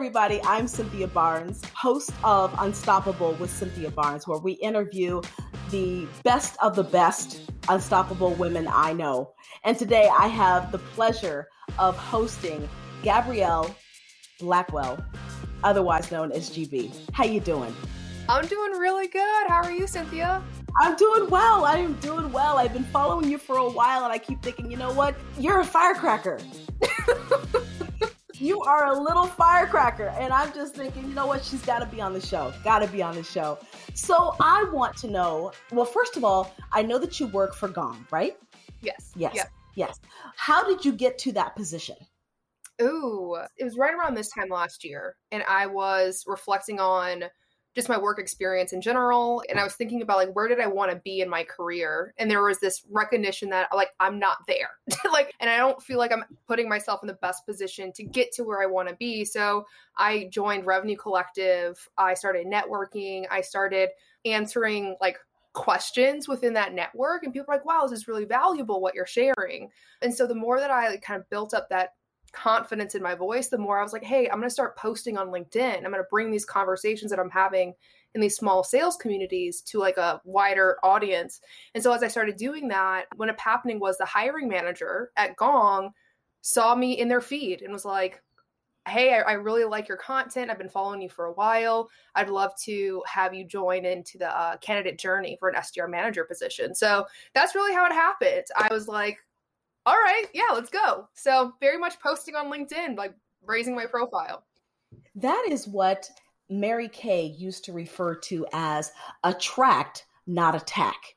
everybody. I'm Cynthia Barnes, host of Unstoppable with Cynthia Barnes, where we interview the best of the best unstoppable women I know. And today I have the pleasure of hosting Gabrielle Blackwell, otherwise known as GB. How you doing? I'm doing really good. How are you, Cynthia? I'm doing well. I am doing well. I've been following you for a while and I keep thinking, you know what? You're a firecracker. you are a little firecracker. And I'm just thinking, you know what? She's got to be on the show. Got to be on the show. So I want to know well, first of all, I know that you work for Gong, right? Yes. Yes. Yep. Yes. How did you get to that position? Ooh, it was right around this time last year. And I was reflecting on just my work experience in general and i was thinking about like where did i want to be in my career? And there was this recognition that like i'm not there. Like and i don't feel like i'm putting myself in the best position to get to where i want to be. So i joined revenue collective i started networking i started answering like questions within that network and people are like wow this is really valuable what you're sharing. And so the more that i like, kind of built up that confidence in my voice, the more I was like, hey, I'm going to start posting on LinkedIn. I'm going to bring these conversations that I'm having in these small sales communities to like a wider audience. And so as I started doing that, what ended up happening was the hiring manager at Gong saw me in their feed and was like, hey, I, I, really like your content. I've been following you for a while. I'd love to have you join into the uh, candidate journey for an SDR manager position. So that's really how it happened. I was like, all right, yeah, let's go. So very much posting on LinkedIn, like raising my profile. That is what Mary Kay used to refer to as attract, not attack.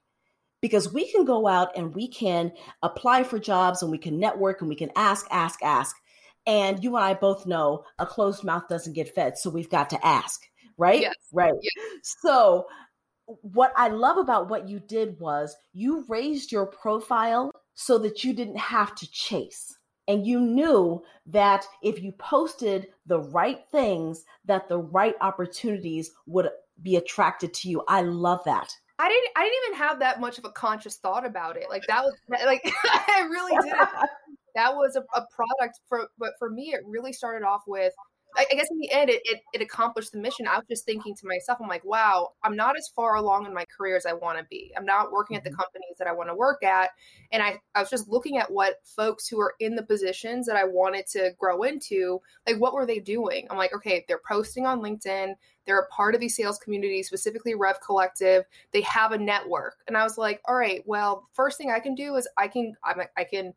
Because we can go out and we can apply for jobs and we can network and we can ask, ask, ask. And you and I both know a closed mouth doesn't get fed. So we've got to ask, right? Yes. Right. Yes. So, what I love about what you did was you raised your profile so that you didn't have to chase. And you knew that if you posted the right things, that the right opportunities would be attracted to you. I love that. I didn't I didn't even have that much of a conscious thought about it. Like that was like I really didn't. that was a, a product for but for me it really started off with I, guess in the end, it, it, it, accomplished the mission. I was just thinking to myself, I'm like, wow, I'm not as far along in my career as I want to be. I'm not working at the mm-hmm. companies that I want to work at. And I, I was just looking at what folks who are in the positions that I wanted to grow into, like, what were they doing? I'm like, okay, they're posting on LinkedIn. They're a part of these sales communities, specifically Rev Collective. They have a network. And I was like, all right, well, first thing I can do is I can, I'm, I can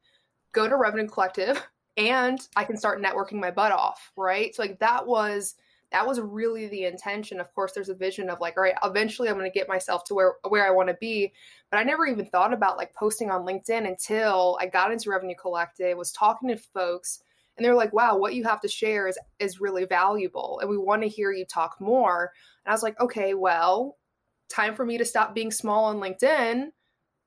go to Revenue Collective and I can start networking my butt off, right? So like that was that was really the intention. Of course, there's a vision of like, all right, eventually I'm going to get myself to where where I want to be. But I never even thought about like posting on LinkedIn until I got into Revenue Collective, was talking to folks, and they're like, "Wow, what you have to share is is really valuable, and we want to hear you talk more." And I was like, "Okay, well, time for me to stop being small on LinkedIn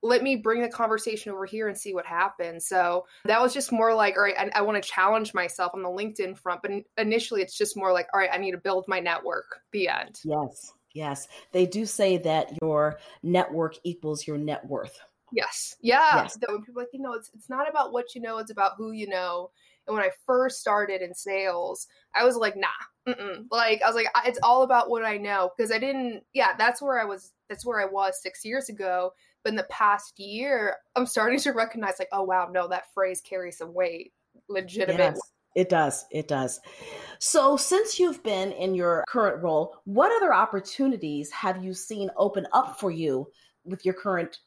let me bring the conversation over here and see what happens. So that was just more like, all right, I, I want to challenge myself on the LinkedIn front. But initially, it's just more like, all right, I need to build my network. The end. Yes. Yes. They do say that your network equals your net worth. Yes. Yeah. Yes. So when people like, you know, it's, it's not about what you know, it's about who you know. And when I first started in sales, I was like, nah, mm-mm. like I was like, it's all about what I know because I didn't. Yeah, that's where I was. That's where I was six years ago. But in the past year, I'm starting to recognize like, oh wow, no, that phrase carries some weight. Legitimate. Yes, it does. It does. So since you've been in your current role, what other opportunities have you seen open up for you with your current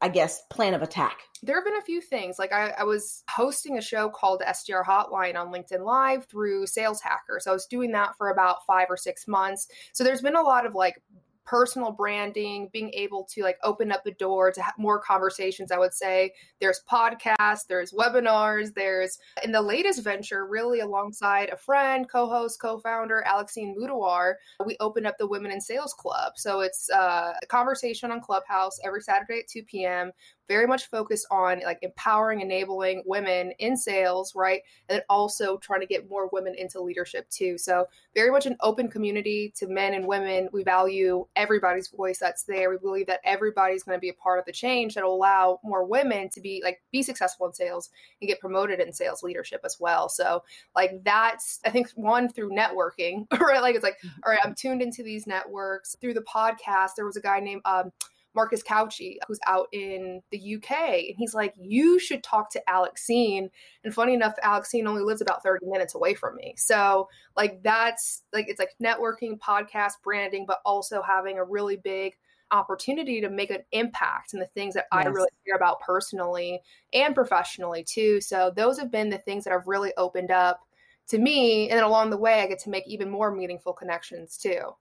I guess, plan of attack? There have been a few things. Like I, I, was hosting a show called SDR Hotline on LinkedIn Live through Sales Hacker. So I was doing that for about five or six months. So there's been a lot of like personal branding, being able to like open up the door to have more conversations, I would say. There's podcasts, there's webinars, there's in the latest venture, really alongside a friend, co-host, co-founder, Alexine Mudawar, we opened up the Women in Sales Club. So it's uh, a conversation on Clubhouse every Saturday at 2 p.m very much focused on like empowering, enabling women in sales, right? And also trying to get more women into leadership too. So very much an open community to men and women. We value everybody's voice that's there. We believe that everybody's going to be a part of the change that'll allow more women to be like be successful in sales and get promoted in sales leadership as well. So like that's I think one through networking, right? Like it's like, mm-hmm. all right, I'm tuned into these networks through the podcast. There was a guy named um, Marcus Cauchi, who's out in the UK. And he's like, You should talk to Alexine. And funny enough, Alexine only lives about 30 minutes away from me. So, like, that's like, it's like networking, podcast, branding, but also having a really big opportunity to make an impact in the things that yes. I really care about personally and professionally too. So, those have been the things that have really opened up to me. And then along the way, I get to make even more meaningful connections too.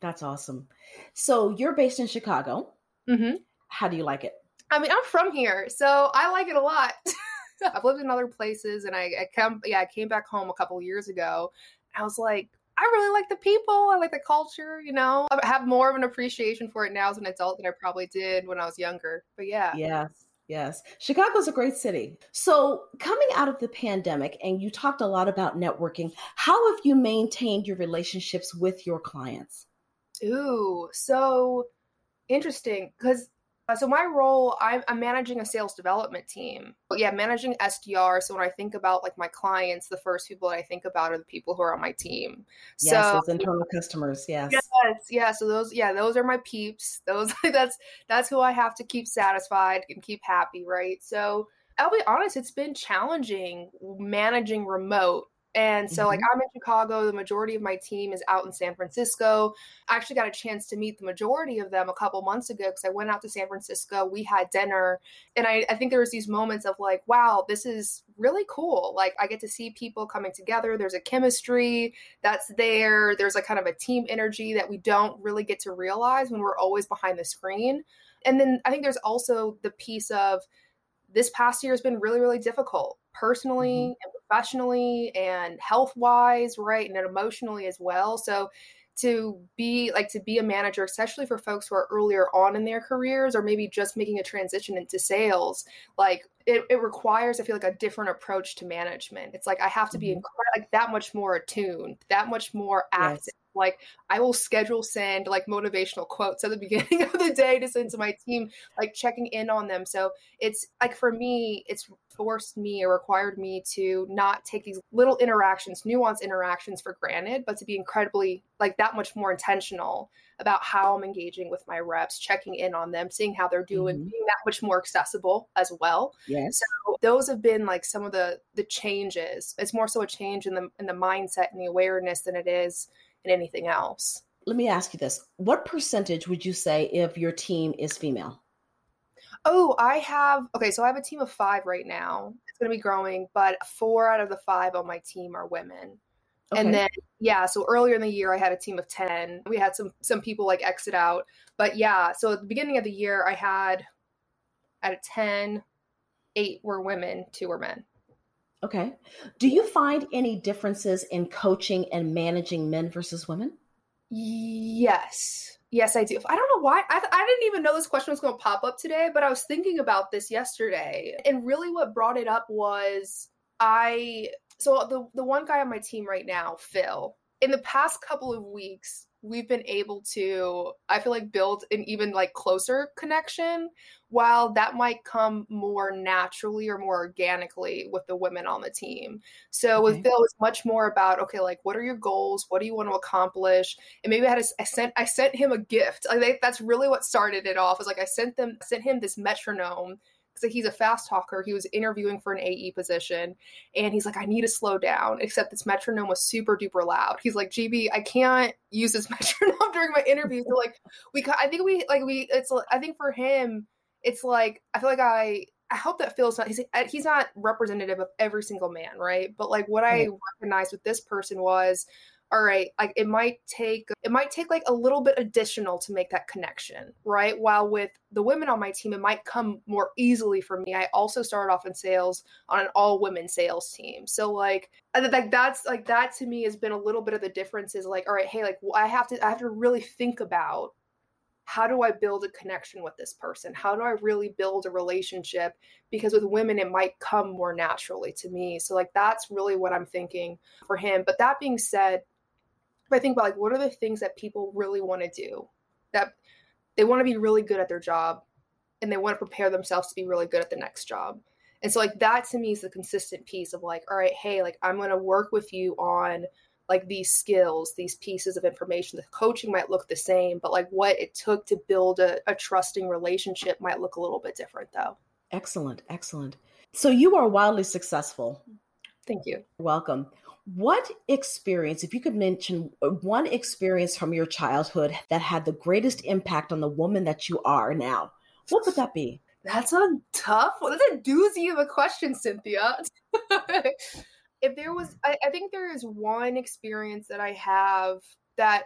That's awesome. So, you're based in Chicago. Mm-hmm. How do you like it? I mean, I'm from here, so I like it a lot. I've lived in other places, and I, I come, yeah, I came back home a couple years ago. I was like, I really like the people. I like the culture. You know, I have more of an appreciation for it now as an adult than I probably did when I was younger. But yeah, yes. Yes. Chicago's a great city. So, coming out of the pandemic, and you talked a lot about networking, how have you maintained your relationships with your clients? Ooh, so interesting because uh, so my role I'm, I'm, managing a sales development team. But yeah managing sdr so when i think about like my clients the first people that i think about are the people who are on my team. Yes so, those internal customers yes. Yes yeah so those yeah those are my peeps. Those that's that's who i have to keep satisfied and keep happy right? So i'll be honest it's been challenging managing remote and so, mm-hmm. like, I'm in Chicago. The majority of my team is out in San Francisco. I actually got a chance to meet the majority of them a couple months ago because I went out to San Francisco. We had dinner. And I, I think there was these moments of like, wow, this is really cool. Like, I get to see people coming together. There's a chemistry that's there. There's a kind of a team energy that we don't really get to realize when we're always behind the screen. And then I think there's also the piece of this past year has been really, really difficult personally mm-hmm. and professionally and health wise, right? And emotionally as well. So to be like to be a manager, especially for folks who are earlier on in their careers or maybe just making a transition into sales, like it, it requires, I feel like, a different approach to management. It's like I have to be mm-hmm. incre- like that much more attuned, that much more active. Yes like I will schedule send like motivational quotes at the beginning of the day to send to my team, like checking in on them. So it's like for me, it's forced me or required me to not take these little interactions, nuanced interactions for granted, but to be incredibly like that much more intentional about how I'm engaging with my reps, checking in on them, seeing how they're doing, mm-hmm. being that much more accessible as well. Yes. So those have been like some of the the changes. It's more so a change in the in the mindset and the awareness than it is in anything else. Let me ask you this. What percentage would you say if your team is female? Oh, I have okay, so I have a team of five right now. It's gonna be growing, but four out of the five on my team are women. Okay. And then yeah, so earlier in the year I had a team of 10. We had some some people like exit out. But yeah, so at the beginning of the year I had out of 10, eight were women, two were men. Okay. Do you find any differences in coaching and managing men versus women? Yes. Yes, I do. I don't know why. I, I didn't even know this question was going to pop up today, but I was thinking about this yesterday. And really, what brought it up was I. So, the, the one guy on my team right now, Phil, in the past couple of weeks, we've been able to i feel like build an even like closer connection while that might come more naturally or more organically with the women on the team. So okay. with bill it's much more about okay like what are your goals? What do you want to accomplish? And maybe i had a, I sent i sent him a gift. Like that's really what started it off was like i sent them sent him this metronome because he's a fast talker. He was interviewing for an AE position, and he's like, "I need to slow down." Except this metronome was super duper loud. He's like, "GB, I can't use this metronome during my interview." So like, we, I think we like we. It's I think for him, it's like I feel like I. I hope that feels not he's uh, he's not representative of every single man, right? But like what I recognized with this person was all right like it might take it might take like a little bit additional to make that connection right while with the women on my team it might come more easily for me i also started off in sales on an all women sales team so like like that's like that to me has been a little bit of the difference is like all right hey like i have to i have to really think about how do I build a connection with this person? How do I really build a relationship? Because with women, it might come more naturally to me. So, like, that's really what I'm thinking for him. But that being said, if I think about like what are the things that people really want to do that they want to be really good at their job and they want to prepare themselves to be really good at the next job. And so like that to me is the consistent piece of like, all right, hey, like I'm going to work with you on like these skills, these pieces of information. The coaching might look the same, but like what it took to build a, a trusting relationship might look a little bit different though. Excellent, excellent. So you are wildly successful. Thank you. You're welcome. What experience, if you could mention uh, one experience from your childhood that had the greatest impact on the woman that you are now, what would that be? That's a tough one. That's a doozy of a question, Cynthia. if there was, I, I think there is one experience that I have that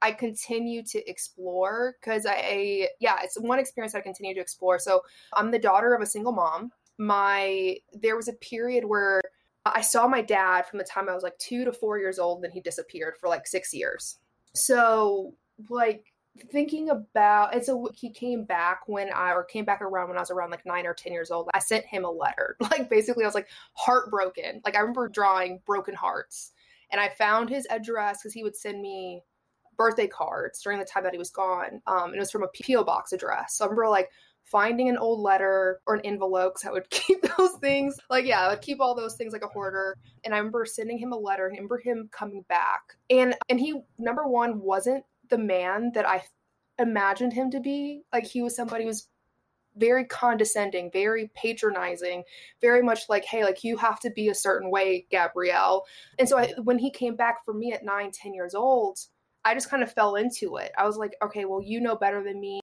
I continue to explore because I, yeah, it's one experience I continue to explore. So I'm the daughter of a single mom. My, there was a period where I saw my dad from the time I was like two to four years old, and he disappeared for like six years. So, like, thinking about it's a he came back when I or came back around when I was around like nine or ten years old. I sent him a letter. Like basically I was like heartbroken. Like I remember drawing broken hearts. And I found his address because he would send me birthday cards during the time that he was gone. Um, and it was from a PO box address. So I remember like finding an old letter or an envelope because I would keep those things. Like, yeah, I would keep all those things like a hoarder. And I remember sending him a letter and I remember him coming back. And and he number one wasn't the man that I imagined him to be. Like he was somebody who was very condescending, very patronizing, very much like, hey, like you have to be a certain way, Gabrielle. And so I, when he came back for me at nine, ten years old, I just kind of fell into it. I was like, okay, well, you know better than me.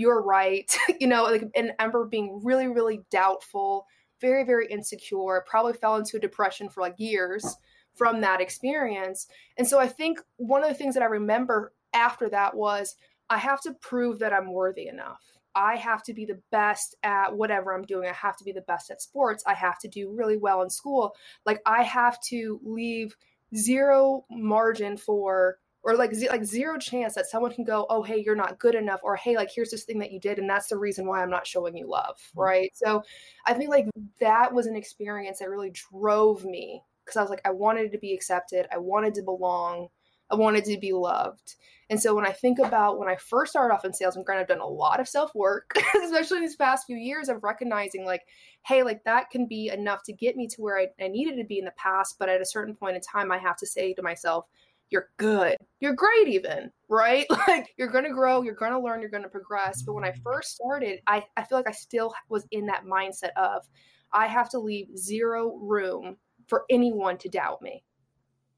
You're right. you know, like, and Ember being really, really doubtful, very, very insecure, probably fell into a depression for like years from that experience. And so I think one of the things that I remember after that was I have to prove that I'm worthy enough. I have to be the best at whatever I'm doing. I have to be the best at sports. I have to do really well in school. Like I have to leave zero margin for or like like zero chance that someone can go, "Oh, hey, you're not good enough," or "Hey, like here's this thing that you did and that's the reason why I'm not showing you love." Mm-hmm. Right? So, I think like that was an experience that really drove me because I was like I wanted to be accepted, I wanted to belong, I wanted to be loved. And so when I think about when I first started off in sales, and granted, I've done a lot of self work, especially these past few years of recognizing like, hey, like that can be enough to get me to where I, I needed to be in the past. But at a certain point in time, I have to say to myself, you're good. You're great, even, right? Like you're going to grow, you're going to learn, you're going to progress. But when I first started, I, I feel like I still was in that mindset of I have to leave zero room for anyone to doubt me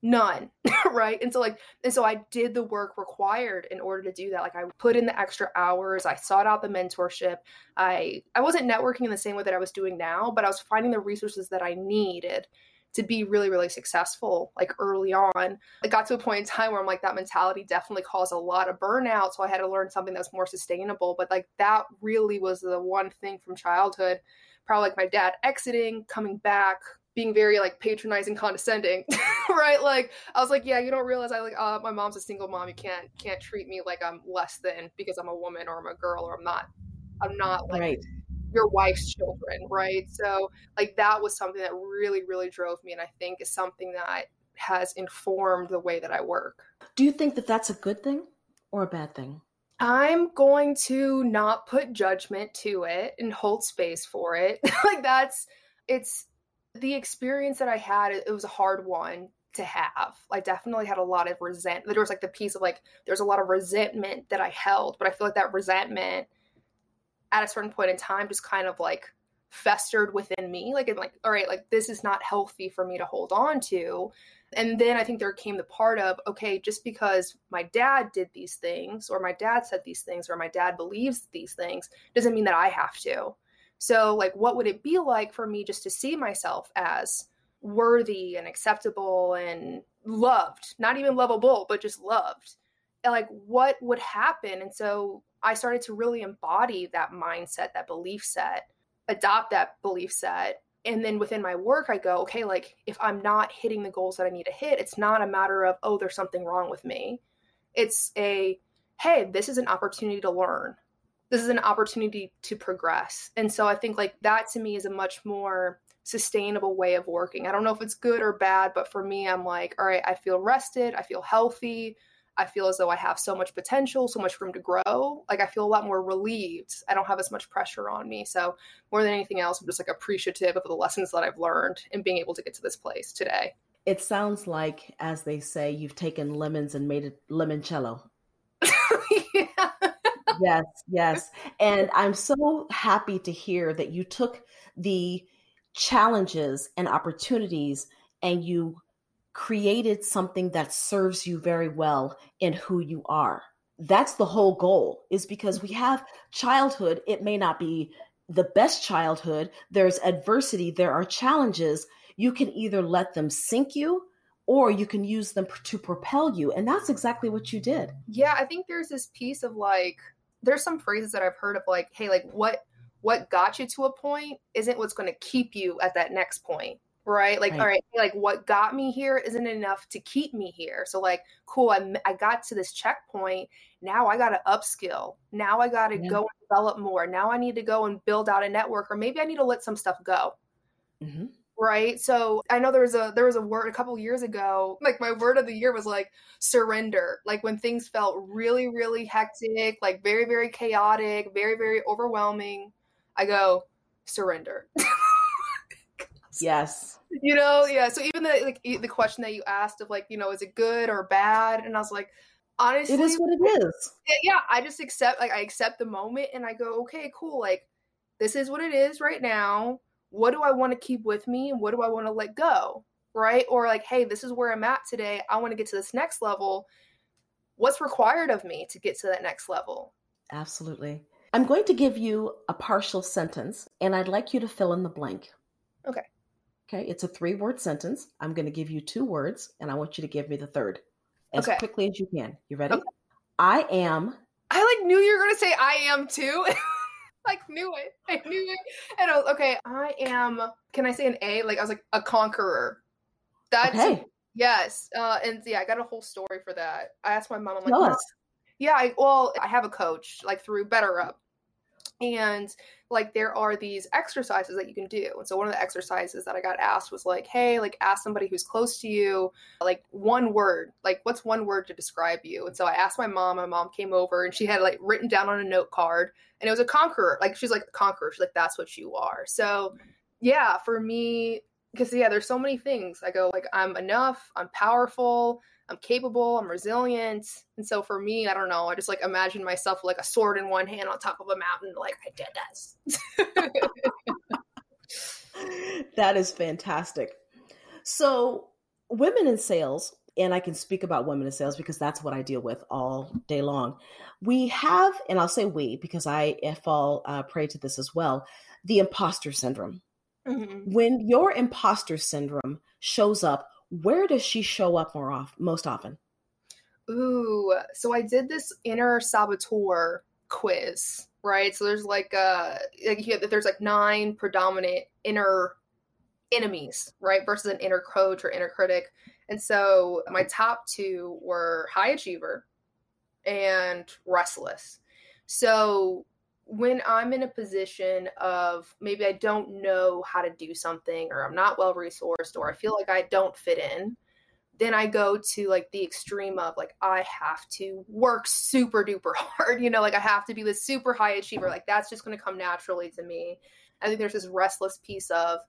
none right and so like and so i did the work required in order to do that like i put in the extra hours i sought out the mentorship i i wasn't networking in the same way that i was doing now but i was finding the resources that i needed to be really really successful like early on it got to a point in time where i'm like that mentality definitely caused a lot of burnout so i had to learn something that's more sustainable but like that really was the one thing from childhood probably like my dad exiting coming back being very like patronizing condescending right like i was like yeah you don't realize i like uh, my mom's a single mom you can't can't treat me like i'm less than because i'm a woman or i'm a girl or i'm not i'm not like right. Your wife's children right so like that was something that really really drove me and i think is something that has informed the way that i work do you think that that's a good thing or a bad thing I'm going to not put judgment to it and hold space for it. like that's it's the experience that I had, it was a hard one to have. I definitely had a lot of resent. There was like the piece of like there's a lot of resentment that I held, but I feel like that resentment at a certain point in time just kind of like festered within me. Like I'm like, all right, like this is not healthy for me to hold on to. And then I think there came the part of, okay, just because my dad did these things, or my dad said these things, or my dad believes these things, doesn't mean that I have to. So, like, what would it be like for me just to see myself as worthy and acceptable and loved? Not even lovable, but just loved. Like, what would happen? And so I started to really embody that mindset, that belief set, adopt that belief set. And then within my work, I go, okay, like, if I'm not hitting the goals that I need to hit, it's not a matter of, oh, there's something wrong with me. It's a, hey, this is an opportunity to learn this is an opportunity to progress. And so I think like that to me is a much more sustainable way of working. I don't know if it's good or bad, but for me, I'm like, all right, I feel rested, I feel healthy, I feel as though I have so much potential, so much room to grow. Like I feel a lot more relieved. I don't have as much pressure on me. So more than anything else, I'm just like appreciative of the lessons that I've learned and being able to get to this place today. It sounds like, as they say, you've taken lemons and made it limoncello. yeah. yes, yes. And I'm so happy to hear that you took the challenges and opportunities and you created something that serves you very well in who you are. That's the whole goal, is because we have childhood. It may not be the best childhood. There's adversity, there are challenges. You can either let them sink you or you can use them to propel you. And that's exactly what you did. Yeah, I think there's this piece of like, there's some phrases that I've heard of like, hey, like what what got you to a point isn't what's going to keep you at that next point right? Like right. all right like what got me here isn't enough to keep me here. So like cool i, I got to this checkpoint. Now i got to upskill. Now i got to yeah. go and develop more. Now i need to go and build out a network or maybe i need to let some stuff go. Mm-hmm. right? So i know there was a there was a word a couple years ago like my word of the year was like surrender. Like when things felt really really hectic like very very chaotic very very overwhelming i go surrender Yes. You know, yeah. So even the like the question that you asked of like, you know, is it good or bad? And I was like, honestly, it is what it is. Yeah, I just accept like I accept the moment and I go, okay, cool. Like this is what it is right now. What do I want to keep with me? And what do I want to let go? Right? Or like, hey, this is where I'm at today. I want to get to this next level. What's required of me to get to that next level? Absolutely. I'm going to give you a partial sentence and I'd like you to fill in the blank. Okay. Okay, it's a three word sentence. I'm going to give you two words and I want you to give me the third as okay. quickly as you can. You ready? Okay. I am. I like knew you were going to say I am too. like knew it. I knew it. And I was okay. I am. Can I say an A? Like I was like a conqueror. That's okay. yes. Uh, and yeah, I got a whole story for that. I asked my mom. I'm like, yeah. I, well, I have a coach like through BetterUp, and like there are these exercises that you can do. And so one of the exercises that i got asked was like hey like ask somebody who's close to you like one word like what's one word to describe you? And so i asked my mom my mom came over and she had like written down on a note card and it was a conqueror like she's like conqueror she's like that's what you are. So yeah for me because yeah there's so many things. I go like i'm enough i'm powerful I'm capable, I'm resilient. And so for me, I don't know, I just like imagine myself like a sword in one hand on top of a mountain, like I did this. that is fantastic. So, women in sales, and I can speak about women in sales because that's what I deal with all day long. We have, and I'll say we because I fall uh, prey to this as well, the imposter syndrome. Mm-hmm. When your imposter syndrome shows up, where does she show up more off most often? Ooh, so I did this inner saboteur quiz, right? So there's like uh like you have, there's like nine predominant inner enemies, right? Versus an inner coach or inner critic. And so my top two were high achiever and restless. So when I'm in a position of maybe I don't know how to do something or I'm not well resourced or I feel like I don't fit in, then I go to like the extreme of like I have to work super duper hard, you know, like I have to be this super high achiever. Like that's just going to come naturally to me. I think there's this restless piece of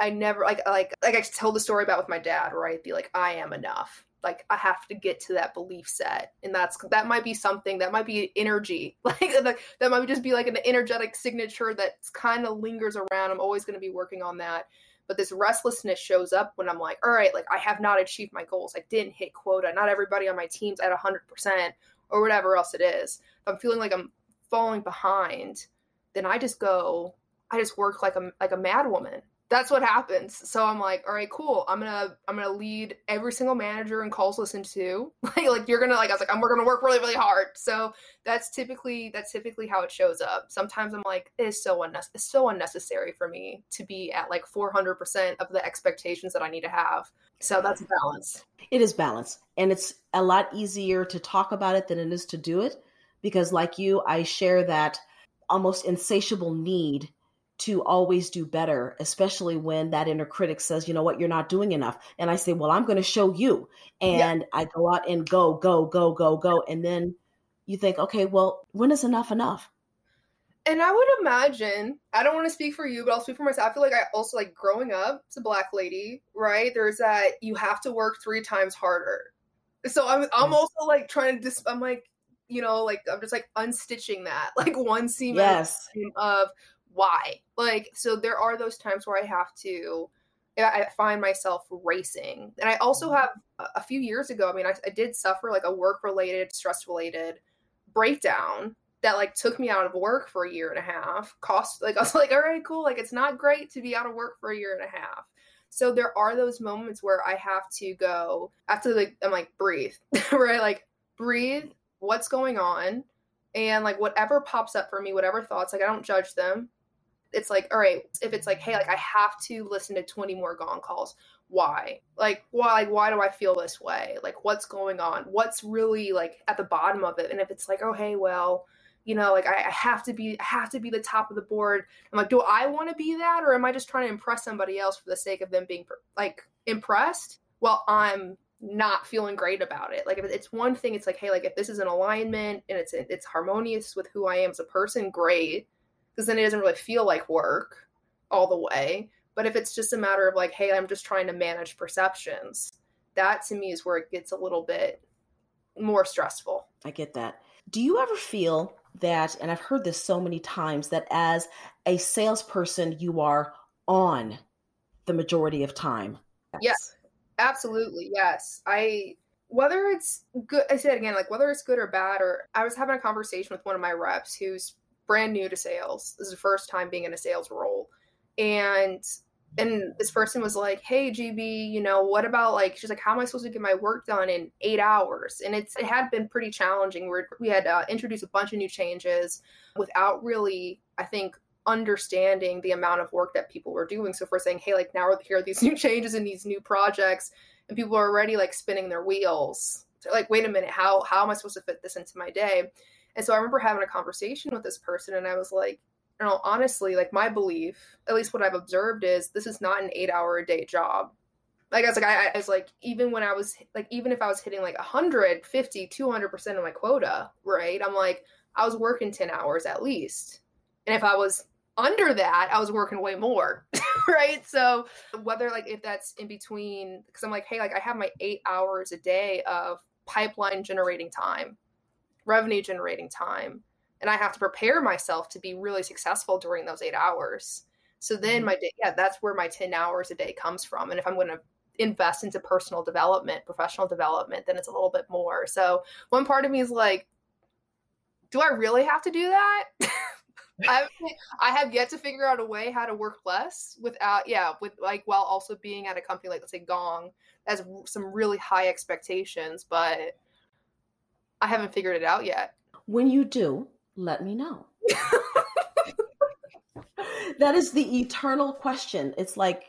I never like like like I told the story about with my dad, right? Be like I am enough like I have to get to that belief set, and that's that might be something that might be energy, like that might just be like an energetic signature that kind of lingers around. I'm always going to be working on that, but this restlessness shows up when I'm like, all right, like I have not achieved my goals, I didn't hit quota, not everybody on my team's at hundred percent, or whatever else it is. If I'm feeling like I'm falling behind, then I just go, I just work like a like a mad woman that's what happens. So I'm like, all right, cool. I'm gonna I'm gonna lead every single manager and calls listened to. like, like you're gonna like I was like I'm we're gonna work really really hard. So that's typically that's typically how it shows up. Sometimes I'm like it's so unnecessary. It's so unnecessary for me to be at like 400 percent of the expectations that I need to have. So that's balance. It is balance, and it's a lot easier to talk about it than it is to do it because, like you, I share that almost insatiable need to always do better, especially when that inner critic says, you know what, you're not doing enough. And I say, well, I'm going to show you. And yeah. I go out and go, go, go, go, go. And then you think, okay, well, when is enough enough? And I would imagine, I don't want to speak for you, but I'll speak for myself. I feel like I also like growing up as a black lady, right? There's that you have to work three times harder. So I'm I'm also like trying to dis- I'm like, you know, like I'm just like unstitching that, like one seam yes. of why. Like, so there are those times where I have to I find myself racing. And I also mm-hmm. have a few years ago, I mean, I, I did suffer like a work related, stress related breakdown that like took me out of work for a year and a half. Cost like I was like, all right, cool. Like it's not great to be out of work for a year and a half. So there are those moments where I have to go after like I'm like breathe, right? Like breathe. What's going on? And like whatever pops up for me, whatever thoughts, like I don't judge them it's like all right if it's like hey like i have to listen to 20 more gong calls why? Like why like, why do i feel this way? Like what's going on? What's really like at the bottom of it? And if it's like oh hey well you know like I, I have to be I have to be the top of the board. I'm like do i want to be that or am i just trying to impress somebody else for the sake of them being like impressed? Well i'm not feeling great about it. Like if it's one thing it's like hey like if this is an alignment and it's it's harmonious with who i am as a person great because then it doesn't really feel like work all the way. But if it's just a matter of like, hey, I'm just trying to manage perceptions, that to me is where it gets a little bit more stressful. I get that. Do you ever feel that, and I've heard this so many times, that as a salesperson, you are on the majority of time? Yes, yes absolutely. Yes. I, whether it's good, I said again, like whether it's good or bad, or I was having a conversation with one of my reps who's brand new to sales. This is the first time being in a sales role. And and this person was like, "Hey, GB, you know, what about like?" She's like, "How am I supposed to get my work done in eight hours?" And it's it had been pretty challenging. we we had uh, introduced a bunch of new changes without really, I think, understanding the amount of work that people were doing. So if we're saying, "Hey, like now here are these new changes and these new projects," and people are already like spinning their wheels, like, "Wait a minute, how how am I supposed to fit this into my day?" And so I remember having a conversation with this person, and I was like, you know, honestly, like my belief, at least what I've observed is this is not an eight hour a day job. Like I was like, I, I was like, even when I was like, even if I was hitting like 150, 200% of my quota, right? I'm like, I was working 10 hours at least. And if I was under that, I was working way more, right? So whether like if that's in between, because I'm like, hey, like I have my eight hours a day of pipeline generating time revenue generating time and i have to prepare myself to be really successful during those eight hours. So then mm-hmm. my day yeah that's where my 10 hours a day comes from and if i'm going to invest into personal development professional development then it's a little bit more. So one part of me is like do i really have to do that? I, I have yet to figure out a way how to work less without yeah with like while also being at a company like let's say gong has some really high expectations but I haven't figured it out yet. When you do, let me know. that is the eternal question. It's like,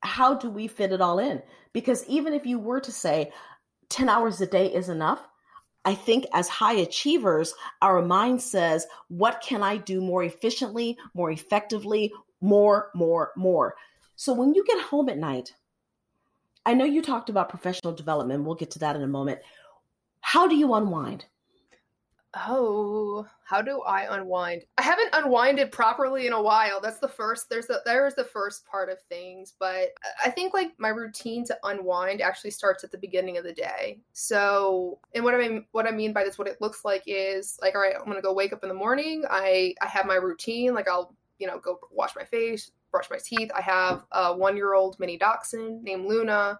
how do we fit it all in? Because even if you were to say 10 hours a day is enough, I think as high achievers, our mind says, what can I do more efficiently, more effectively, more, more, more? So when you get home at night, I know you talked about professional development. We'll get to that in a moment. How do you unwind? Oh, how do I unwind? I haven't unwinded properly in a while. That's the first. There's the there's the first part of things, but I think like my routine to unwind actually starts at the beginning of the day. So, and what I mean what I mean by this, what it looks like is like, all right, I'm gonna go wake up in the morning. I I have my routine. Like I'll you know go wash my face, brush my teeth. I have a one year old mini dachshund named Luna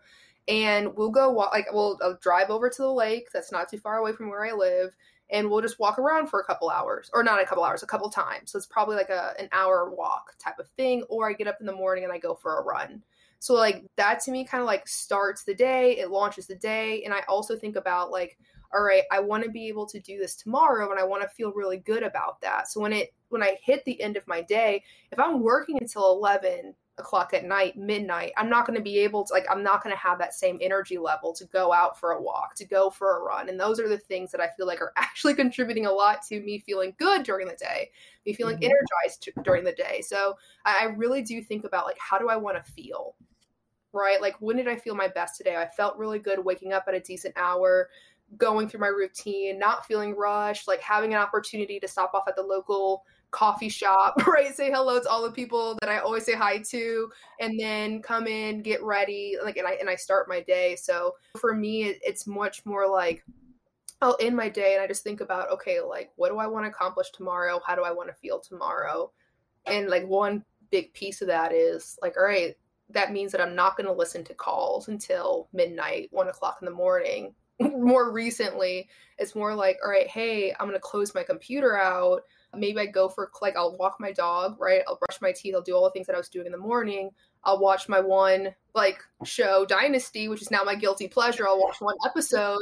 and we'll go walk like we'll I'll drive over to the lake that's not too far away from where I live and we'll just walk around for a couple hours or not a couple hours a couple times. So it's probably like a an hour walk type of thing or I get up in the morning and I go for a run. So like that to me kind of like starts the day it launches the day and I also think about like all right I want to be able to do this tomorrow and I want to feel really good about that. So when it when I hit the end of my day if I'm working until 11 o'clock at night, midnight, I'm not going to be able to, like, I'm not going to have that same energy level to go out for a walk, to go for a run. And those are the things that I feel like are actually contributing a lot to me feeling good during the day, me feeling mm-hmm. energized to, during the day. So I, I really do think about, like, how do I want to feel? Right? Like, when did I feel my best today? I felt really good waking up at a decent hour going through my routine, not feeling rushed, like having an opportunity to stop off at the local coffee shop, right? Say hello to all the people that I always say hi to, and then come in, get ready, like, and I and I start my day. So for me, it, it's much more like I'll end my day and I just think about, okay, like, what do I want to accomplish tomorrow? How do I want to feel tomorrow? And like one big piece of that is like, all right, that means that I'm not going to listen to calls until midnight, one o'clock in the morning. more recently, it's more like, all right, hey, I'm going to close my computer out maybe I go for like I'll walk my dog, right? I'll brush my teeth, I'll do all the things that I was doing in the morning. I'll watch my one like show Dynasty, which is now my guilty pleasure. I'll watch one episode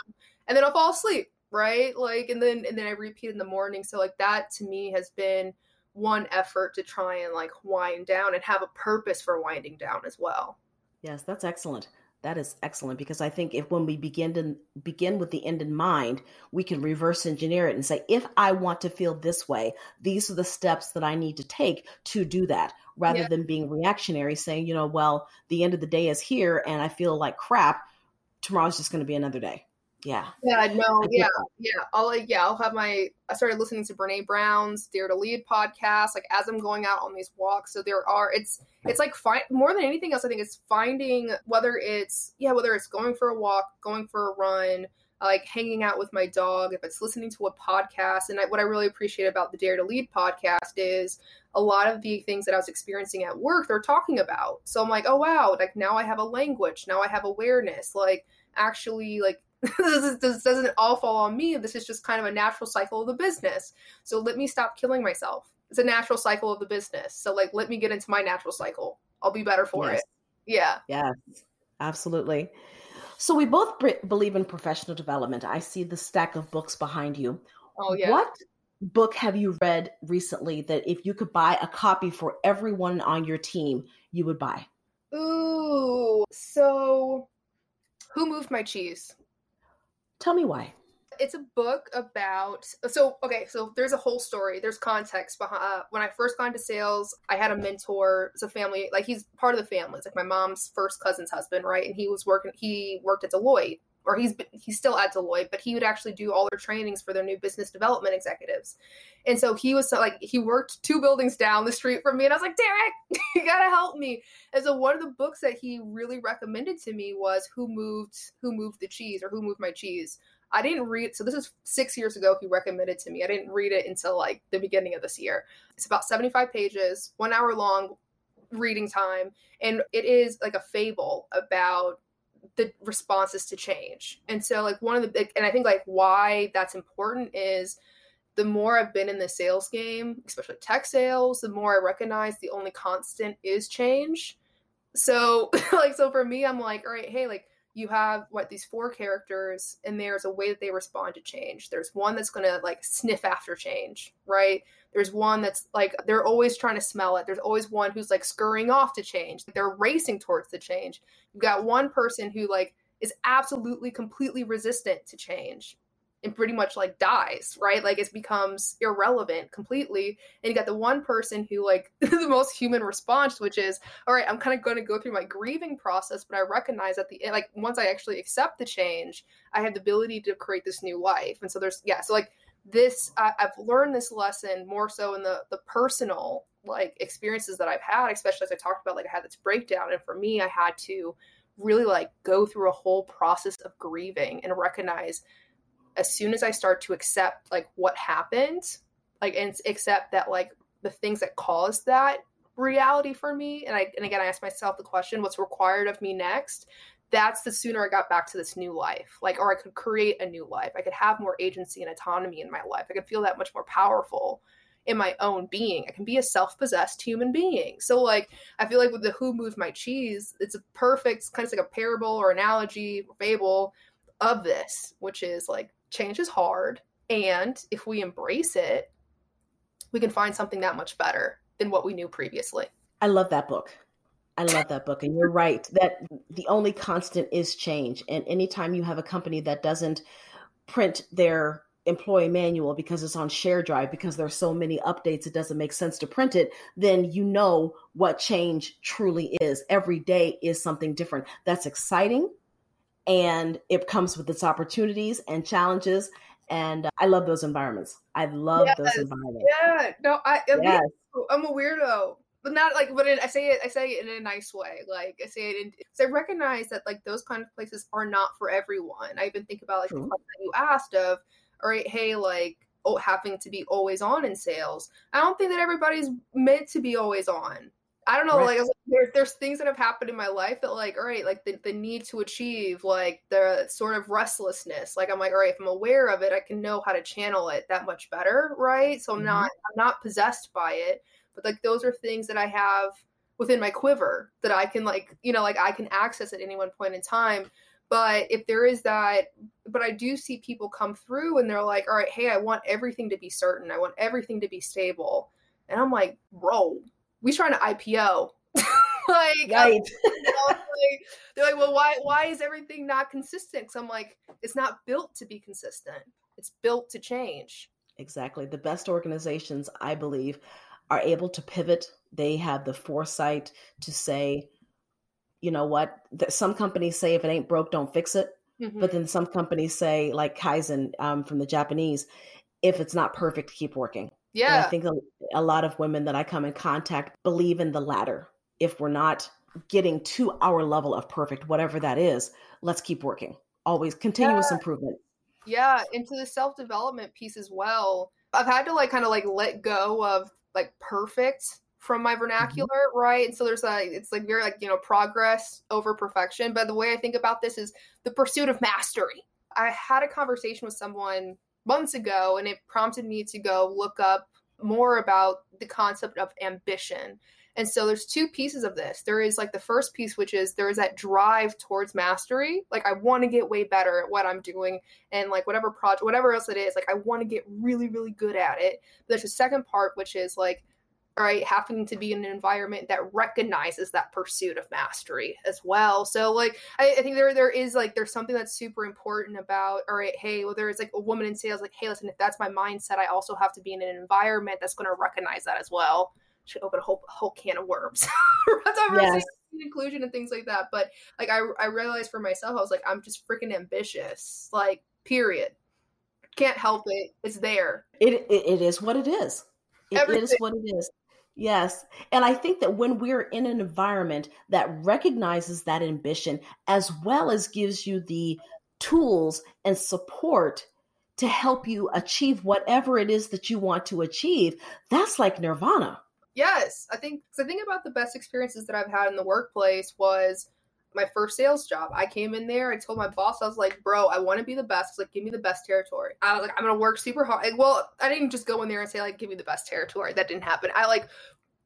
and then I'll fall asleep, right? Like and then and then I repeat in the morning. So like that to me has been one effort to try and like wind down and have a purpose for winding down as well. Yes, that's excellent. That is excellent because I think if when we begin to begin with the end in mind, we can reverse engineer it and say, if I want to feel this way, these are the steps that I need to take to do that, rather yeah. than being reactionary, saying, you know, well, the end of the day is here and I feel like crap. Tomorrow's just going to be another day. Yeah. Yeah. No. Yeah. Yeah. I'll like. Yeah. I'll have my. I started listening to Brene Brown's Dare to Lead podcast. Like as I'm going out on these walks. So there are. It's. It's like find more than anything else. I think it's finding whether it's yeah whether it's going for a walk, going for a run, like hanging out with my dog. If it's listening to a podcast, and I, what I really appreciate about the Dare to Lead podcast is a lot of the things that I was experiencing at work they're talking about. So I'm like, oh wow, like now I have a language, now I have awareness, like actually like this, this doesn't all fall on me. This is just kind of a natural cycle of the business. So let me stop killing myself. It's a natural cycle of the business. So like let me get into my natural cycle. I'll be better for yes. it. Yeah. Yeah. Absolutely. So we both believe in professional development. I see the stack of books behind you. Oh yeah. What book have you read recently that if you could buy a copy for everyone on your team, you would buy? Ooh, so who moved my cheese? Tell me why. It's a book about so okay, so there's a whole story. There's context behind. Uh, when I first got into sales, I had a mentor. It's a family, like he's part of the family. It's like my mom's first cousin's husband, right? And he was working. He worked at Deloitte, or he's he's still at Deloitte, but he would actually do all their trainings for their new business development executives. And so he was like he worked two buildings down the street from me, and I was like, Derek, you gotta help me. And so one of the books that he really recommended to me was Who Moved Who Moved the Cheese or Who Moved My Cheese. I didn't read so this is six years ago he recommended to me. I didn't read it until like the beginning of this year. It's about 75 pages, one hour long reading time, and it is like a fable about the responses to change. And so like one of the big and I think like why that's important is the more I've been in the sales game, especially tech sales, the more I recognize the only constant is change. So like so for me I'm like, all right, hey, like you have what these four characters and there's a way that they respond to change. There's one that's going to like sniff after change, right? There's one that's like they're always trying to smell it. There's always one who's like scurrying off to change. They're racing towards the change. You've got one person who like is absolutely completely resistant to change and pretty much like dies, right? Like it becomes irrelevant completely. And you got the one person who like the most human response, which is, all right, I'm kind of going to go through my grieving process, but I recognize at the end, like once I actually accept the change, I have the ability to create this new life. And so there's yeah, so like this I, have learned this lesson more so in the the personal like experiences that I've had, especially as I talked about like I had this breakdown, and for me, I had to really like go through a whole process of grieving and recognize as soon as I start to accept like what happened, like and accept that like the things that caused that reality for me, and I and again I ask myself the question, what's required of me next? that's the sooner I got back to this new life. Like, or I could create a new life. I could have more agency and autonomy in my life. I could feel that much more powerful in my own being. I can be a self possessed human being. So, like, I feel like with the Who Moved My Cheese, it's a perfect kind of like a parable or analogy or fable of this, which is like change is hard. And if we embrace it, we can find something that much better than what we knew previously. I love that book. I love that book. And you're right that the only constant is change. And anytime you have a company that doesn't print their employee manual because it's on share drive because there's so many updates it doesn't make sense to print it then you know what change truly is every day is something different that's exciting and it comes with its opportunities and challenges. And uh, i love those environments. I love yes. those environments. Yeah. No i I yes. i'm a weirdo. But not like but i say it i say it in a nice way. Like i say it in i recognize that like those kind of places are not for everyone. I even think about like True. the question you asked of all right hey like oh, having to be always on in sales. I don't think that everybody's meant to be always on I don't know, right. like there, there's things that have happened in my life that like, all right, like the, the need to achieve, like the sort of restlessness. Like I'm like, all right, if I'm aware of it, I can know how to channel it that much better, right? So I'm mm-hmm. not I'm not possessed by it. But like those are things that I have within my quiver that I can like, you know, like I can access at any one point in time. But if there is that, but I do see people come through and they're like, all right, hey, I want everything to be certain. I want everything to be stable. And I'm like, bro, we trying to IPO. like, right. You know, like, they're like, well, why why is everything not consistent? Because I'm like, it's not built to be consistent. It's built to change. Exactly. The best organizations, I believe, are able to pivot. They have the foresight to say, you know what? Some companies say if it ain't broke, don't fix it. Mm-hmm. But then some companies say, like Kaizen um, from the Japanese, if it's not perfect, keep working. Yeah. And I think a, a lot of women that I come in contact believe in the latter. If we're not getting to our level of perfect, whatever that is, let's keep working. Always continuous yeah. improvement. Yeah, into the self development piece as well. I've had to like kind of like let go of like perfect from my mm-hmm. vernacular, mm-hmm. right? And so there's a it's like very like, you know, progress over perfection. But the way I think about this is the pursuit of mastery. I had a conversation with someone months ago and it prompted me to go look up more about the concept of ambition. And so there's two pieces of this. There is like the first piece, which is there is that drive towards mastery. Like I want to get way better at what I'm doing and like whatever project, whatever else it is, like I want to get really, really good at it. But there's a second part, which is like right happening to be in an environment that recognizes that pursuit of mastery as well. So like I, I, think there there is like there's something that's super important about all right hey well there's like a woman in sales like hey listen if that's my mindset i also have to be in an environment that's going to recognize that as well. Should open a whole, whole can of worms. That's yes. inclusion and things like that but like I, I realized for myself i was like i'm just freaking ambitious like period. Can't help it. It's there. It, it, it is what it is. It Everything. is what it is Yes. And I think that when we're in an environment that recognizes that ambition, as well as gives you the tools and support to help you achieve whatever it is that you want to achieve, that's like nirvana. Yes. I think, the thing about the best experiences that I've had in the workplace was my first sales job. I came in there. I told my boss, I was like, bro, I want to be the best. Like, give me the best territory. I was like, I'm going to work super hard. Like, well, I didn't just go in there and say, like, give me the best territory. That didn't happen. I like,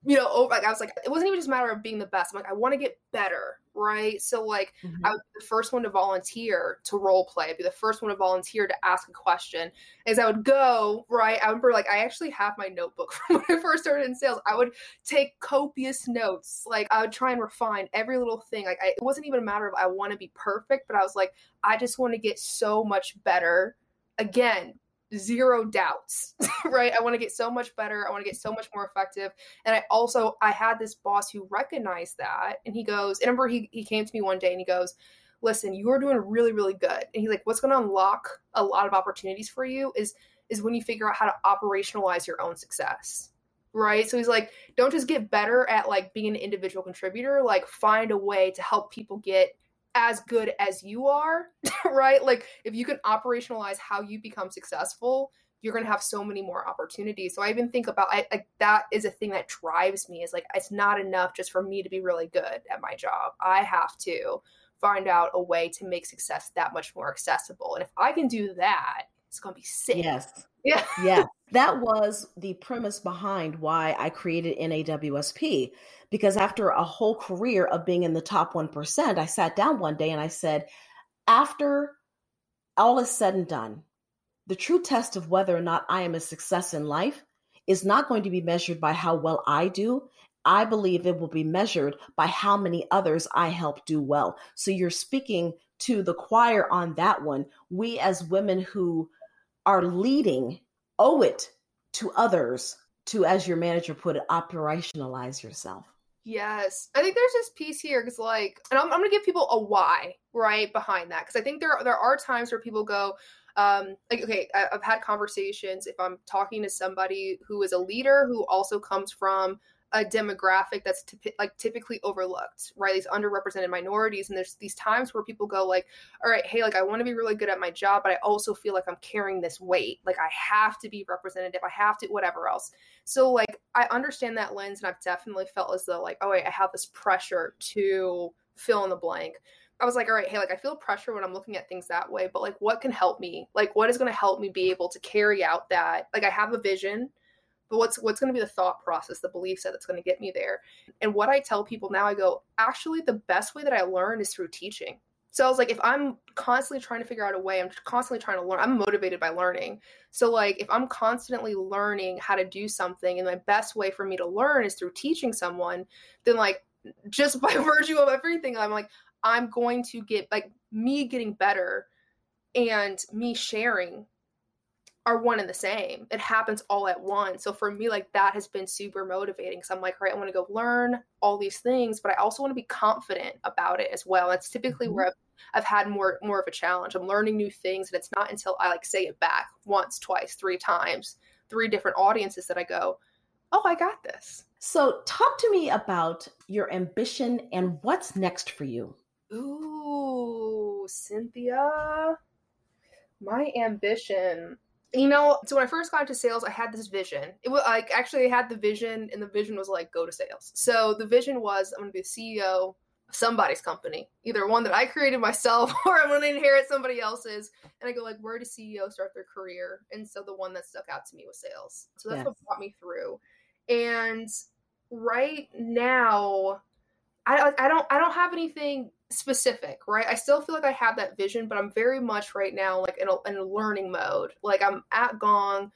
you know, over, like I was like, it wasn't even just a matter of being the best. I'm like, I want to get better, right? So like, mm-hmm. I was the first one to volunteer to role play. I'd be the first one to volunteer to ask a question. As I would go, right, I remember like I actually have my notebook from when I first started in sales. I would take copious notes. Like I would try and refine every little thing. Like I, it wasn't even a matter of I want to be perfect, but I was like, I just want to get so much better. Again, zero doubts right? I want to get so much better. I want to get so much more effective. And i also i had this boss who recognized that and he goes and remember he, he came to me one day and he goes listen you are doing really really good. And he's like what's going to unlock a lot of opportunities for you is is when you figure out how to operationalize your own success. Right? So he's like don't just get better at like being an individual contributor. Like find a way to help people get as good as you are, right? Like if you can operationalize how you become successful, you're going to have so many more opportunities. So I even think about I, like that is a thing that drives me is like it's not enough just for me to be really good at my job. I have to find out a way to make success that much more accessible. And if I can do that, it's going to be sick. Yes. Yeah. yeah. That was the premise behind why I created NAWSP because after a whole career of being in the top 1%, I sat down one day and I said, after all is said and done, the true test of whether or not I am a success in life is not going to be measured by how well I do I believe it will be measured by how many others I help do well. So you're speaking to the choir on that one. We, as women who are leading, owe it to others to, as your manager put it, operationalize yourself. Yes, I think there's this piece here because, like, and I'm, I'm going to give people a why right behind that because I think there there are times where people go, um, like, okay, I, I've had conversations if I'm talking to somebody who is a leader who also comes from a demographic that's typ- like typically overlooked, right? These underrepresented minorities, and there's these times where people go like, "All right, hey, like I want to be really good at my job, but I also feel like I'm carrying this weight. Like I have to be representative. I have to whatever else." So like I understand that lens, and I've definitely felt as though like, "Oh, wait, I have this pressure to fill in the blank." I was like, all right, hey, like I feel pressure when I'm looking at things that way, but like what can help me? Like what is going to help me be able to carry out that? Like I have a vision but what's what's going to be the thought process the belief set that's going to get me there? And what i tell people now i go actually the best way that i learn is through teaching. So i was like if i'm constantly trying to figure out a way i'm constantly trying to learn i'm motivated by learning. So like if i'm constantly learning how to do something and my best way for me to learn is through teaching someone then like just by virtue of everything i'm like i'm going to get like me getting better and me sharing are one and the same. It happens all at once. So for me, like that has been super motivating. So I'm like, right, I want to go learn all these things, but I also want to be confident about it as well. That's typically mm-hmm. where I've, I've had more more of a challenge. I'm learning new things, and it's not until I like say it back once, twice, three times, three different audiences that I go, oh, I got this. So talk to me about your ambition and what's next for you. Ooh, Cynthia. My ambition you know, so when I first got into sales, I had this vision. It was like actually I had the vision, and the vision was like go to sales. So the vision was I'm going to be the CEO of somebody's company, either one that I created myself or I'm going to inherit somebody else's. And I go like, where do CEOs start their career? And so the one that stuck out to me was sales. So that's yes. what brought me through. And right now, I I don't I don't have anything specific, right? I still feel like I have that vision, but I'm very much right now like in a, in a learning mode. Like I'm at Gong,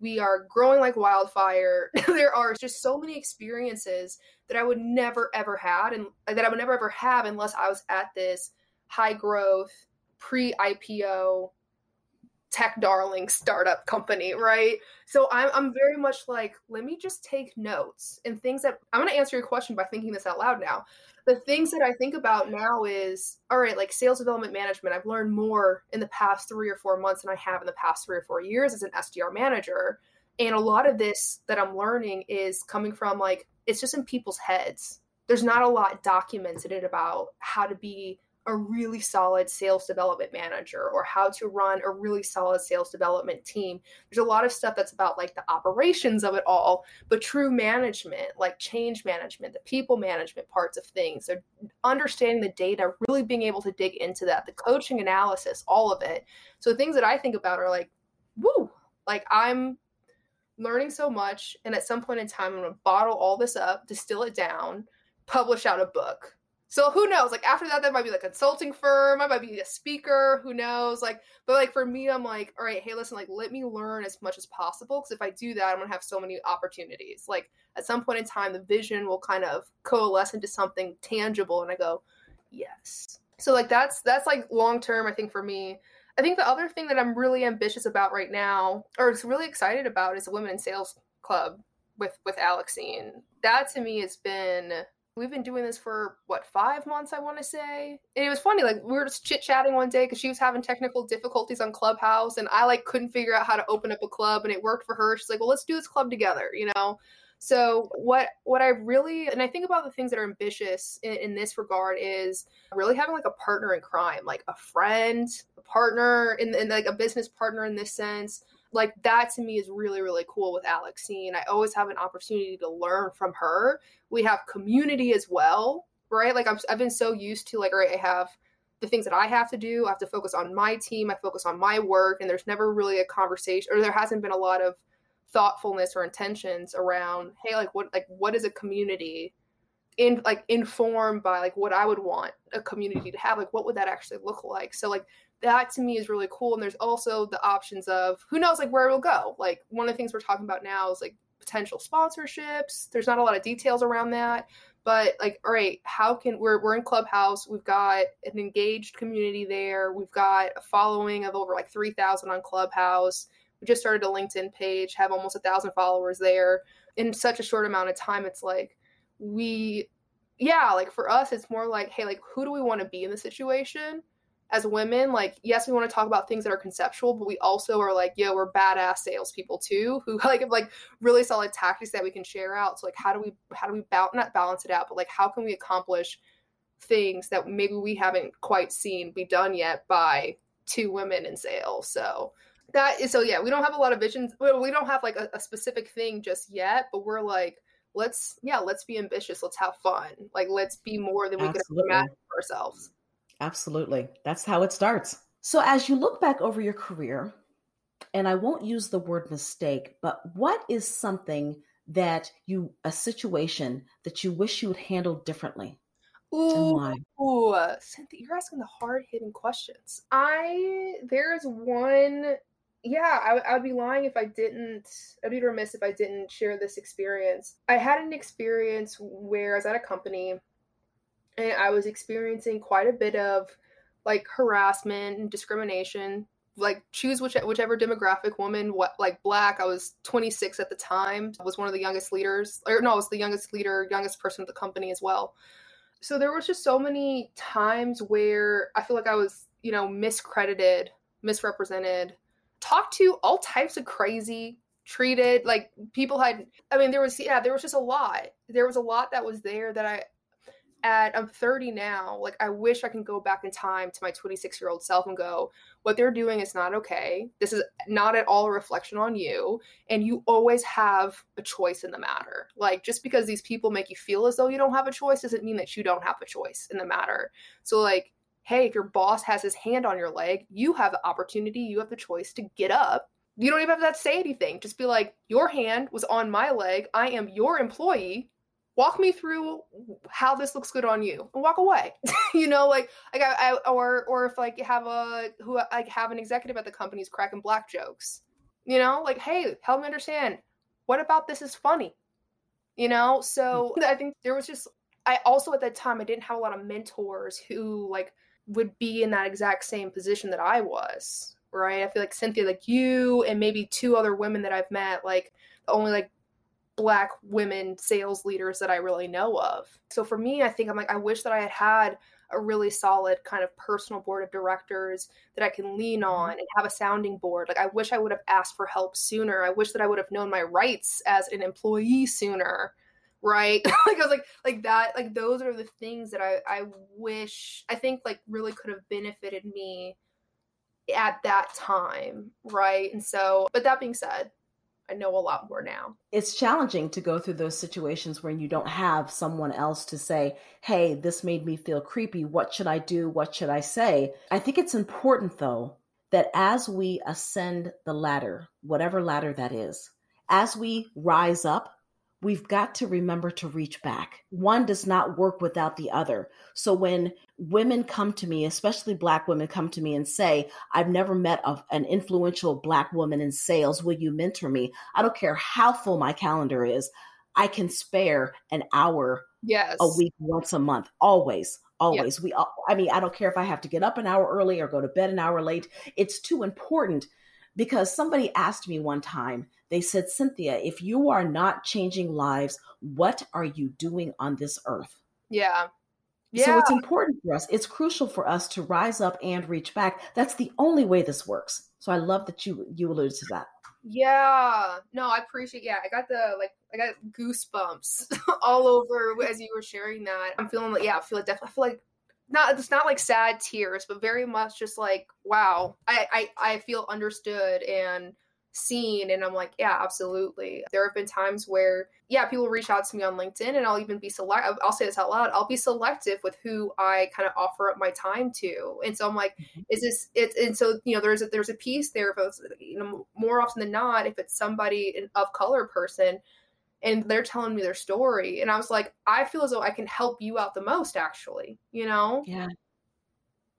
we are growing like wildfire. there are just so many experiences that I would never ever had and that I would never ever have unless I was at this high growth pre IPO tech darling startup company, right? So I'm, I'm very much like, let me just take notes and things that I'm going to answer your question by thinking this out loud now. The things that I think about now is all right, like sales development management. I've learned more in the past three or four months than I have in the past three or four years as an SDR manager. And a lot of this that I'm learning is coming from like, it's just in people's heads. There's not a lot documented about how to be a really solid sales development manager or how to run a really solid sales development team. There's a lot of stuff that's about like the operations of it all, but true management, like change management, the people management parts of things, so understanding the data, really being able to dig into that, the coaching analysis, all of it. So things that I think about are like, woo, like I'm learning so much. And at some point in time, I'm going to bottle all this up, distill it down, publish out a book so who knows? Like after that, that might be like a consulting firm. I might be a speaker. Who knows? Like, but like for me, I'm like, all right, hey, listen, like let me learn as much as possible because if I do that, I'm gonna have so many opportunities. Like at some point in time, the vision will kind of coalesce into something tangible, and I go, yes. So like that's that's like long term. I think for me. I think the other thing that I'm really ambitious about right now, or really excited about, is a women in sales club with with Alexine. That to me has been we've been doing this for what five months i want to say? And it was funny like we were just chit-chatting one day because she was having technical difficulties on clubhouse and i like couldn't figure out how to open up a club and it worked for her. She's like well let's do this club together you know? So what what i really and i think about the things that are ambitious in, in this regard is really having like a partner in crime like a friend a partner in like a business partner in this sense like that to me is really really cool with Alexine. I always have an opportunity to learn from her. We have community as well, right? Like I'm, I've been so used to like, right, I have the things that I have to do. I have to focus on my team. I focus on my work, and there's never really a conversation, or there hasn't been a lot of thoughtfulness or intentions around, hey, like what, like what is a community? in like informed by like what I would want a community to have like what would that actually look like so like that to me is really cool. And there's also the options of who knows like where it'll go. Like one of the things we're talking about now is like potential sponsorships. There's not a lot of details around that. But like, all right, how can we're we're in Clubhouse? We've got an engaged community there. We've got a following of over like three thousand on Clubhouse. We just started a LinkedIn page, have almost a thousand followers there. In such a short amount of time, it's like we, yeah, like for us, it's more like, hey, like who do we want to be in the situation? As women, like, yes, we want to talk about things that are conceptual, but we also are like, yo, we're badass salespeople too, who like have like really solid tactics that we can share out. So like, how do we how do we not balance it out, but like, how can we accomplish things that maybe we haven't quite seen be done yet by two women in sales? So that is so yeah, we don't have a lot of visions. We don't have like a, a specific thing just yet, but we're like let's yeah let's be ambitious let's have fun like let's be more than we Absolutely. could imagine for ourselves Absolutely. That's how it starts. So, as you look back over your career, and I won't use the word mistake, but what is something that you, a situation that you wish you had handled differently? Ooh, ooh, Cynthia, you're asking the hard hitting questions. I, there's one, yeah, I, I would be lying if I didn't, I'd be remiss if I didn't share this experience. I had an experience where I was at a company and I was experiencing quite a bit of like harassment and discrimination. Like choose which, whichever demographic woman, what like black. I was 26 at the time. I was one of the youngest leaders, or no, I was the youngest leader, youngest person at the company as well. So there was just so many times where I feel like I was, you know, miscredited, misrepresented, talked to all types of crazy, treated like people had. I mean, there was yeah, there was just a lot. There was a lot that was there that I at I'm 30 now, like I wish I can go back in time to my 26 year old self and go, what they're doing is not okay. This is not at all a reflection on you. And you always have a choice in the matter. Like just because these people make you feel as though you don't have a choice doesn't mean that you don't have a choice in the matter. So like, hey, if your boss has his hand on your leg, you have the opportunity, you have the choice to get up. You don't even have to say anything. Just be like, your hand was on my leg. I am your employee walk me through how this looks good on you and walk away. You know like like I, I, or or if like you have a who like have an executive at the company's cracking black jokes. You know like hey help me understand. What about this is funny? You know so i think there was just i also at that time i didn't have a lot of mentors who like would be in that exact same position that i was right? I feel like cynthia like you and maybe two other women that i've met like only like black women sales leaders that I really know of. So for me, I think I'm like, I wish that I had had a really solid kind of personal board of directors that I can lean mm-hmm. on and have a sounding board. Like I wish I would have asked for help sooner. I wish that I would have known my rights as an employee sooner. Right. like I was like like that, like those are the things that I, I wish I think like really could have benefited me at that time. Right. And so but that being said, I know a lot more now. It's challenging to go through those situations when you don't have someone else to say, hey, this made me feel creepy. What should I do? What should I say? I think it's important, though, that as we ascend the ladder, whatever ladder that is, as we rise up, we've got to remember to reach back. One does not work without the other. So when women come to me, especially Black women come to me and say, I've never met a, an influential Black woman in sales. Will you mentor me? I don't care how full my calendar is. I can spare an hour yes. a week once a month, always. Always. Yep. We I mean, I don't care if I have to get up an hour early or go to bed an hour late. It's too important because somebody asked me one time, they said, Cynthia, if you are not changing lives, what are you doing on this earth? Yeah. Yeah. So it's important for us. It's crucial for us to rise up and reach back. That's the only way this works. So I love that you you alluded to that. Yeah. No, I appreciate yeah, I got the like I got goosebumps all over as you were sharing that. I'm feeling like yeah, I feel like definitely I feel like not it's not like sad tears, but very much just like wow, I I, I feel understood and seen and I'm like, yeah, absolutely. There have been times where yeah, people reach out to me on LinkedIn and I'll even be select I'll say this out loud. I'll be selective with who I kind of offer up my time to. And so I'm like, mm-hmm. is this it and so you know there's a there's a piece there if it's you know more often than not if it's somebody an of color person and they're telling me their story and i was like i feel as though i can help you out the most actually you know yeah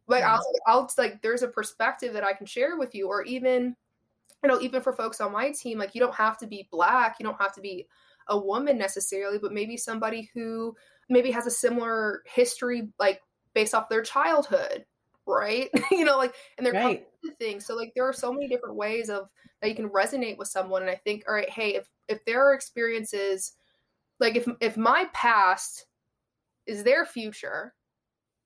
like yeah. I'll, I'll like there's a perspective that i can share with you or even you know, even for folks on my team, like you don't have to be black, you don't have to be a woman necessarily, but maybe somebody who maybe has a similar history, like based off their childhood, right? you know, like and they're right. things. So like there are so many different ways of that you can resonate with someone. And I think, all right, hey, if if there are experiences like if if my past is their future,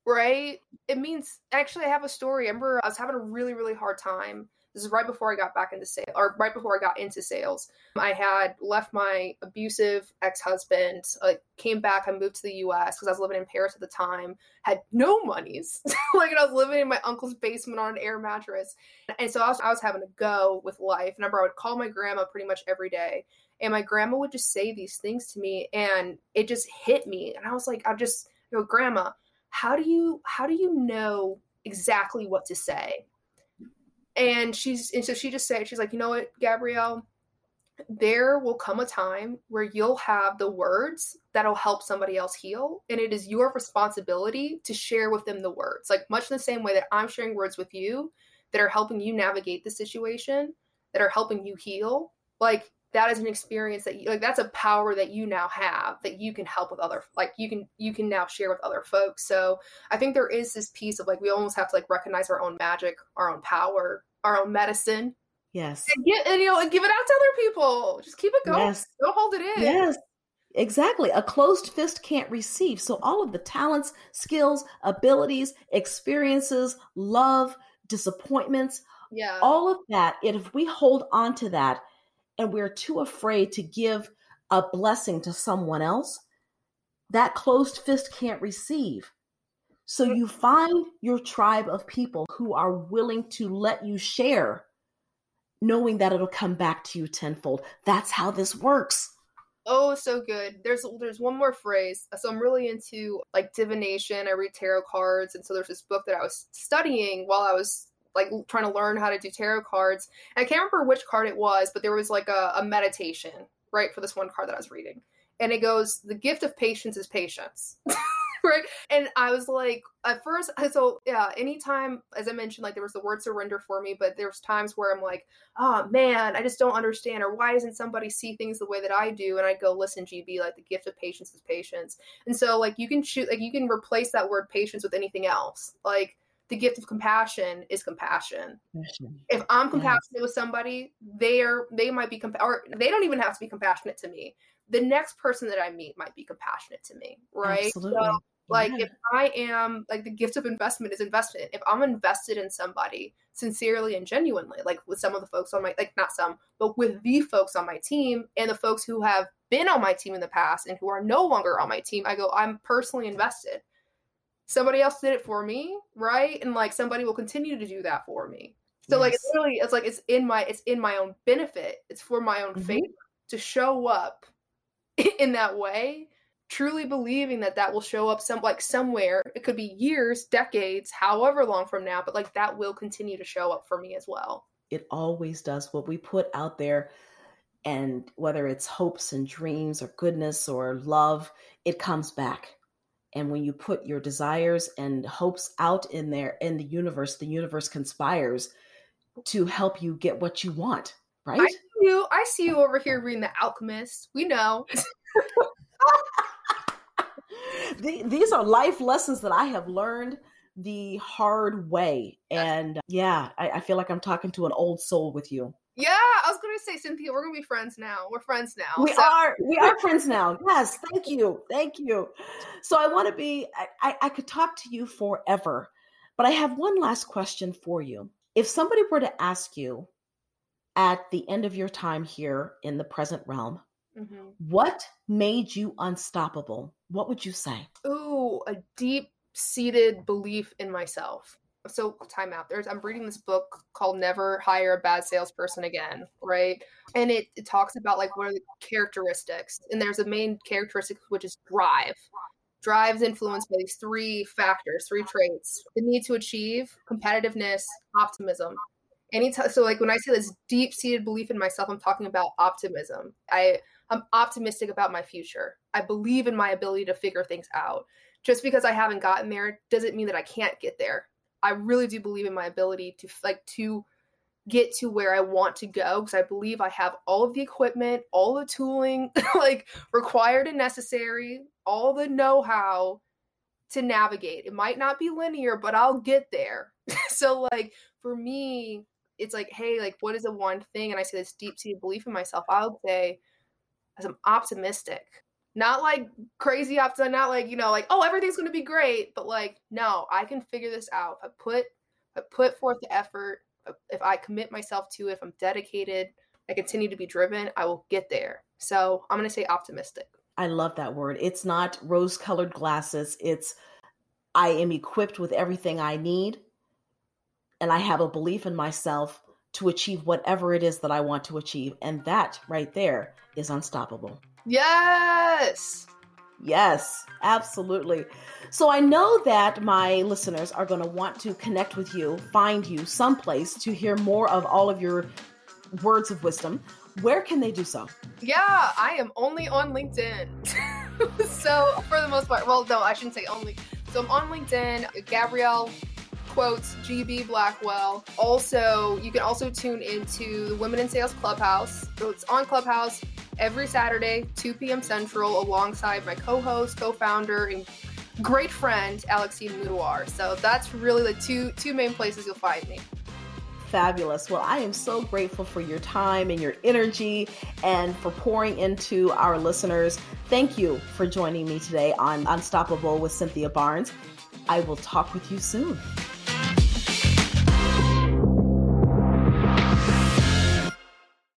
right? It means actually I have a story. I remember I was having a really, really hard time this is right before I got back into sales, or right before I got into sales. Um, I had left my abusive ex husband, like uh, came back. I moved to the U.S. because I was living in Paris at the time. Had no monies, like I was living in my uncle's basement on an air mattress, and so I was I was having to go with life. And I remember I would call my grandma pretty much every day, and my grandma would just say these things to me, and it just hit me. And I was like, I just go, Grandma, how do you how do you know exactly what to say? And she's and so she just said she's like you know what gabrielle? There will come a time where you'll have the words that'll help somebody else heal and it is your responsibility to share with them the words like much in the same way that i'm sharing words with you that are helping you navigate the situation that are helping you heal like that is an experience that you like that's a power that you now have that you can help with other like you can you can now share with other folks so i think there is this piece of like we almost have to like recognize our own magic our own power our own medicine. Yes. And, get, and you know, and give it out to other people. Just keep it going. Yes. Don't hold it in. Yes. Exactly. A closed fist can't receive. So all of the talents, skills, abilities, experiences, love, disappointments, yeah. all of that, if we hold on to that and we're too afraid to give a blessing to someone else, that closed fist can't receive. So you find your tribe of people who are willing to let you share, knowing that it'll come back to you tenfold. That's how this works. Oh, so good. There's there's one more phrase. So I'm really into like divination. I read tarot cards, and so there's this book that I was studying while I was like trying to learn how to do tarot cards. And I can't remember which card it was, but there was like a, a meditation right for this one card that I was reading, and it goes, "The gift of patience is patience." right? And I was like, at first, so yeah, anytime, as I mentioned, like there was the word surrender for me, but there's times where I'm like, oh man, I just don't understand, or why doesn't somebody see things the way that I do? And I go, listen, GB, like the gift of patience is patience. And so, like, you can choose, like, you can replace that word patience with anything else. Like, the gift of compassion is compassion. compassion. If I'm compassionate yes. with somebody, they're they might be compa- or they don't even have to be compassionate to me. The next person that I meet might be compassionate to me, right? Absolutely. So like yeah. if I am like the gift of investment is investment. If I'm invested in somebody sincerely and genuinely, like with some of the folks on my like not some, but with the folks on my team and the folks who have been on my team in the past and who are no longer on my team, I go, I'm personally invested. Somebody else did it for me, right? And like somebody will continue to do that for me. So yes. like it's really it's like it's in my it's in my own benefit. It's for my own mm-hmm. favor to show up in that way truly believing that that will show up some like somewhere it could be years decades however long from now but like that will continue to show up for me as well it always does what we put out there and whether it's hopes and dreams or goodness or love it comes back and when you put your desires and hopes out in there in the universe the universe conspires to help you get what you want right i see you i see you over here reading the alchemist we know the, these are life lessons that I have learned the hard way. And yeah, I, I, feel like I'm talking to an old soul with you. Yeah, I was gonna say, Cynthia, we're gonna be friends now. We're friends now. We so. are. We are friends now. Yes, thank you, thank you. So I want to be. I, I could talk to you forever, but I have one last question for you. If somebody were to ask you at the end of your time here in the present realm, Mm-hmm. What made you unstoppable? What would you say? Ooh, a deep seated belief in myself. So time out. There's I'm reading this book called Never Hire a Bad Salesperson Again, right? And it, it talks about like what are the characteristics. And there's a main characteristic which is drive. Drive is influenced by these three factors, three traits. The need to achieve, competitiveness, optimism anytime so like when i say this deep seated belief in myself i'm talking about optimism i I'm optimistic about my future. I believe in my ability to figure things out. Just because I haven't gotten there doesn't mean that I can't get there. I really do believe in my ability to like to get to where I want to go because I believe I have all of the equipment, all the tooling like required and necessary, all the know-how to navigate. It might not be linear, but I'll get there. so like for me, it's like, hey, like what is the one thing? And I say this deep-seated belief in myself. I would say as I'm optimistic. Not like crazy optimistic, not like, you know, like, oh, everything's gonna be great, but like, no, I can figure this out. I put I put forth the effort, if I commit myself to it, if I'm dedicated, I continue to be driven, I will get there. So I'm gonna say optimistic. I love that word. It's not rose colored glasses. It's I am equipped with everything I need and I have a belief in myself to achieve whatever it is that I want to achieve. And that right there is unstoppable. Yes. Yes, absolutely. So I know that my listeners are going to want to connect with you, find you someplace to hear more of all of your words of wisdom. Where can they do so? Yeah, I am only on LinkedIn. so for the most part, well, no, I shouldn't say only. So I'm on LinkedIn, Gabrielle quotes GB Blackwell. Also, you can also tune into the Women in Sales Clubhouse. So it's on Clubhouse every Saturday, 2 p.m. Central, alongside my co-host, co-founder, and great friend Alexine Mudawar. So that's really the two two main places you'll find me. Fabulous. Well, I am so grateful for your time and your energy and for pouring into our listeners. Thank you for joining me today on Unstoppable with Cynthia Barnes. I will talk with you soon.